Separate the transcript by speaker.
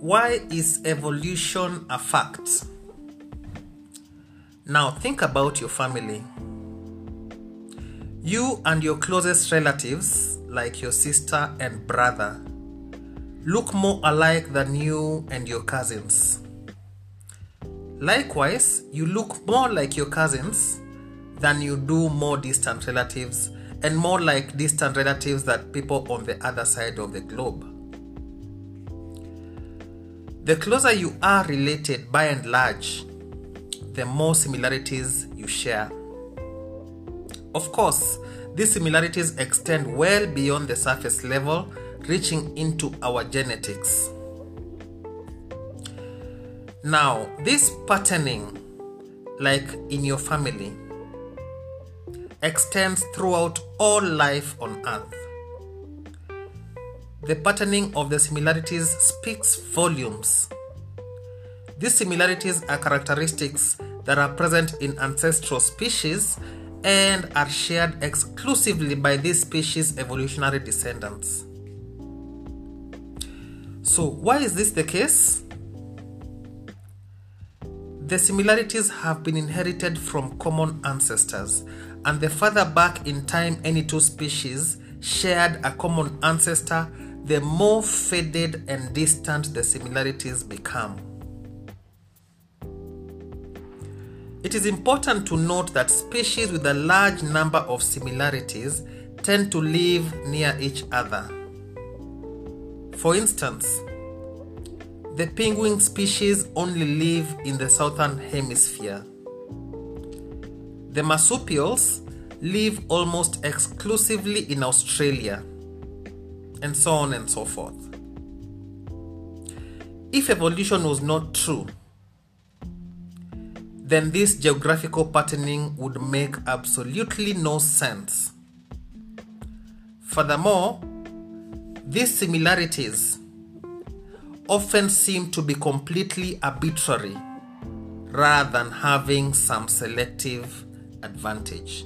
Speaker 1: why is evolution a fact? Now think about your family. You and your closest relatives, like your sister and brother, look more alike than you and your cousins. Likewise, you look more like your cousins than you do more distant relatives, and more like distant relatives than people on the other side of the globe. The closer you are related by and large, the more similarities you share. Of course, these similarities extend well beyond the surface level, reaching into our genetics. Now, this patterning, like in your family, extends throughout all life on earth. The patterning of the similarities speaks volumes. These similarities are characteristics that are present in ancestral species and are shared exclusively by these species' evolutionary descendants. So, why is this the case? The similarities have been inherited from common ancestors, and the further back in time any two species shared a common ancestor, the more faded and distant the similarities become. It is important to note that species with a large number of similarities tend to live near each other. For instance, the penguin species only live in the southern hemisphere. The marsupials live almost exclusively in Australia, and so on and so forth. If evolution was not true, then this geographical patterning would make absolutely no sense. Furthermore, these similarities often seem to be completely arbitrary rather than having some selective advantage.